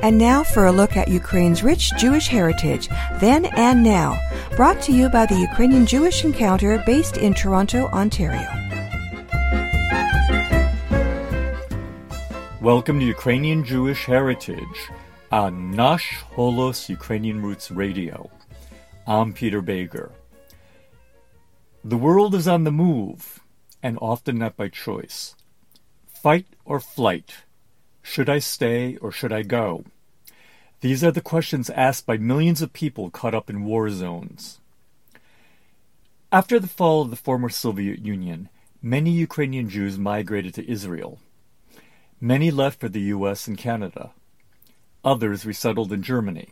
And now for a look at Ukraine's rich Jewish heritage, then and now, brought to you by the Ukrainian Jewish Encounter based in Toronto, Ontario. Welcome to Ukrainian Jewish Heritage on Nash Holos Ukrainian Roots Radio. I'm Peter Bejger. The world is on the move, and often not by choice. Fight or flight? Should I stay or should I go? These are the questions asked by millions of people caught up in war zones. After the fall of the former Soviet Union, many Ukrainian Jews migrated to Israel. Many left for the US and Canada. Others resettled in Germany.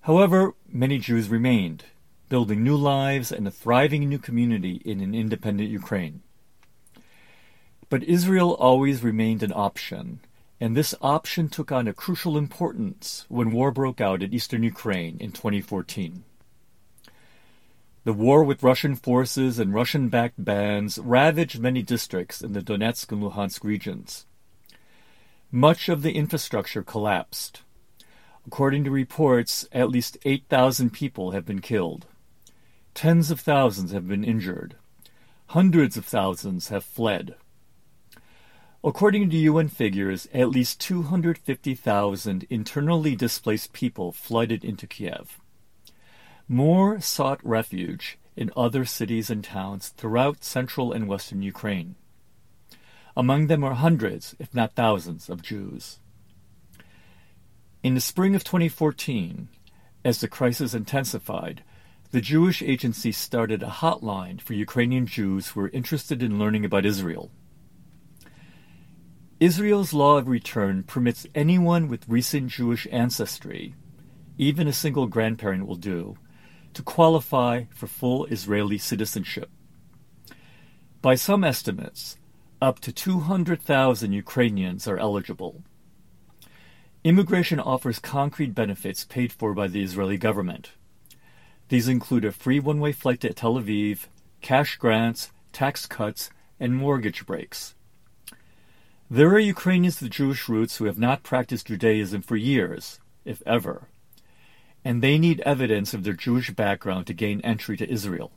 However, many Jews remained, building new lives and a thriving new community in an independent Ukraine. But Israel always remained an option, and this option took on a crucial importance when war broke out in eastern Ukraine in 2014. The war with Russian forces and Russian backed bands ravaged many districts in the Donetsk and Luhansk regions. Much of the infrastructure collapsed. According to reports, at least 8,000 people have been killed. Tens of thousands have been injured. Hundreds of thousands have fled. According to UN figures, at least 250,000 internally displaced people flooded into Kiev. More sought refuge in other cities and towns throughout central and western Ukraine. Among them are hundreds, if not thousands, of Jews. In the spring of 2014, as the crisis intensified, the Jewish Agency started a hotline for Ukrainian Jews who were interested in learning about Israel. Israel's law of return permits anyone with recent Jewish ancestry, even a single grandparent will do, to qualify for full Israeli citizenship. By some estimates, up to 200,000 Ukrainians are eligible. Immigration offers concrete benefits paid for by the Israeli government. These include a free one way flight to Tel Aviv, cash grants, tax cuts, and mortgage breaks. There are Ukrainians with Jewish roots who have not practiced Judaism for years, if ever, and they need evidence of their Jewish background to gain entry to Israel.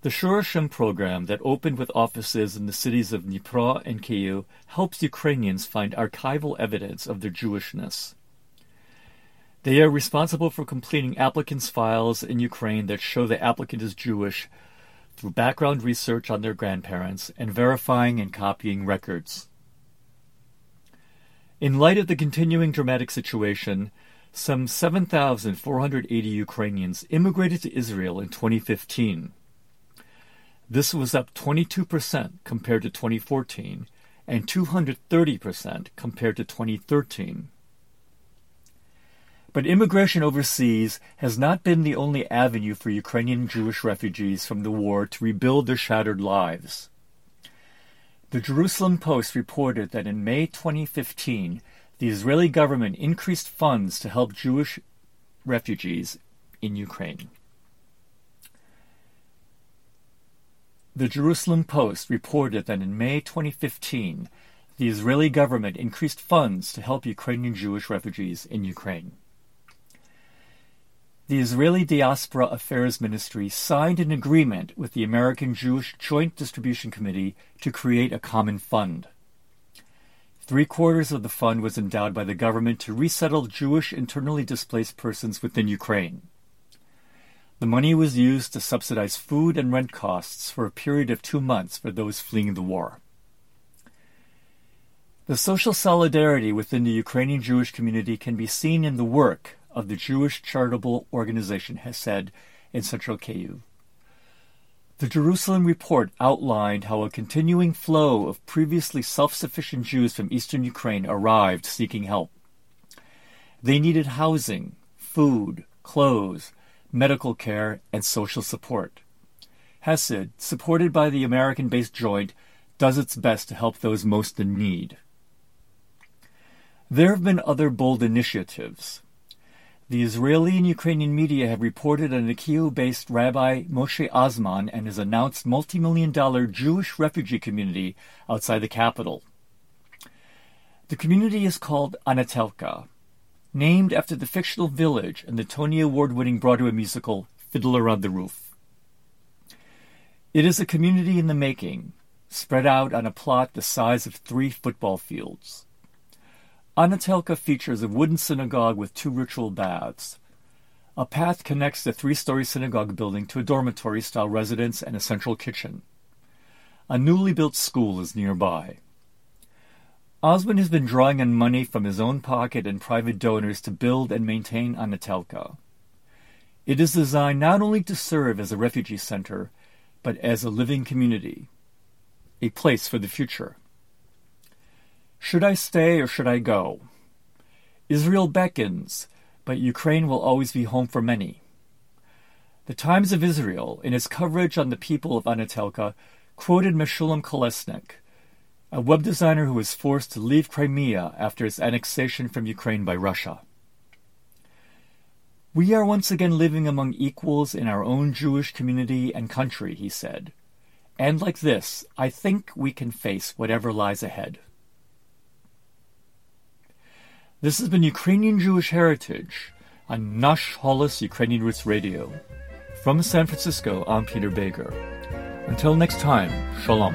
The Shorashim program that opened with offices in the cities of Dnipro and Kyiv helps Ukrainians find archival evidence of their Jewishness. They are responsible for completing applicants' files in Ukraine that show the applicant is Jewish through background research on their grandparents and verifying and copying records. In light of the continuing dramatic situation, some 7,480 Ukrainians immigrated to Israel in 2015. This was up 22% compared to 2014 and 230% compared to 2013. But immigration overseas has not been the only avenue for Ukrainian Jewish refugees from the war to rebuild their shattered lives. The Jerusalem Post reported that in May 2015, the Israeli government increased funds to help Jewish refugees in Ukraine. The Jerusalem Post reported that in May 2015, the Israeli government increased funds to help Ukrainian Jewish refugees in Ukraine the Israeli Diaspora Affairs Ministry signed an agreement with the American Jewish Joint Distribution Committee to create a common fund. Three quarters of the fund was endowed by the government to resettle Jewish internally displaced persons within Ukraine. The money was used to subsidize food and rent costs for a period of two months for those fleeing the war. The social solidarity within the Ukrainian Jewish community can be seen in the work of the Jewish Charitable Organization Hesed in Central Kyiv. The Jerusalem report outlined how a continuing flow of previously self sufficient Jews from eastern Ukraine arrived seeking help. They needed housing, food, clothes, medical care, and social support. Hesed, supported by the American based joint, does its best to help those most in need. There have been other bold initiatives. The Israeli and Ukrainian media have reported on a Kyiv-based Rabbi Moshe Azman and his announced multi-million dollar Jewish refugee community outside the capital. The The community is called Anatevka, named after the fictional village in the Tony Award winning Broadway musical Fiddler on the Roof. It is a community in the making, spread out on a plot the size of three football fields. Anatevka features a wooden synagogue with two ritual baths. A path connects the three story synagogue building to a dormitory style residence and a central kitchen. A newly built school is nearby. Azman has been drawing on money from his own pocket and private donors to build and maintain Anatevka. It is designed not only to serve as a refugee center, but as a living community, a place for the future. Should I stay or should I go? Israel beckons, but Ukraine will always be home for many. The Times of Israel, in its coverage on the people of Anatevka, quoted Meshulam Kolesnik, a web designer who was forced to leave Crimea after its annexation from Ukraine by Russia. We are once again living among equals in our own Jewish community and country, he said. And like this, I think we can face whatever lies ahead. This has been Ukrainian Jewish Heritage on Nash Holos Ukrainian Roots Radio. From San Francisco, I'm Peter Bejger. Until next time, Shalom.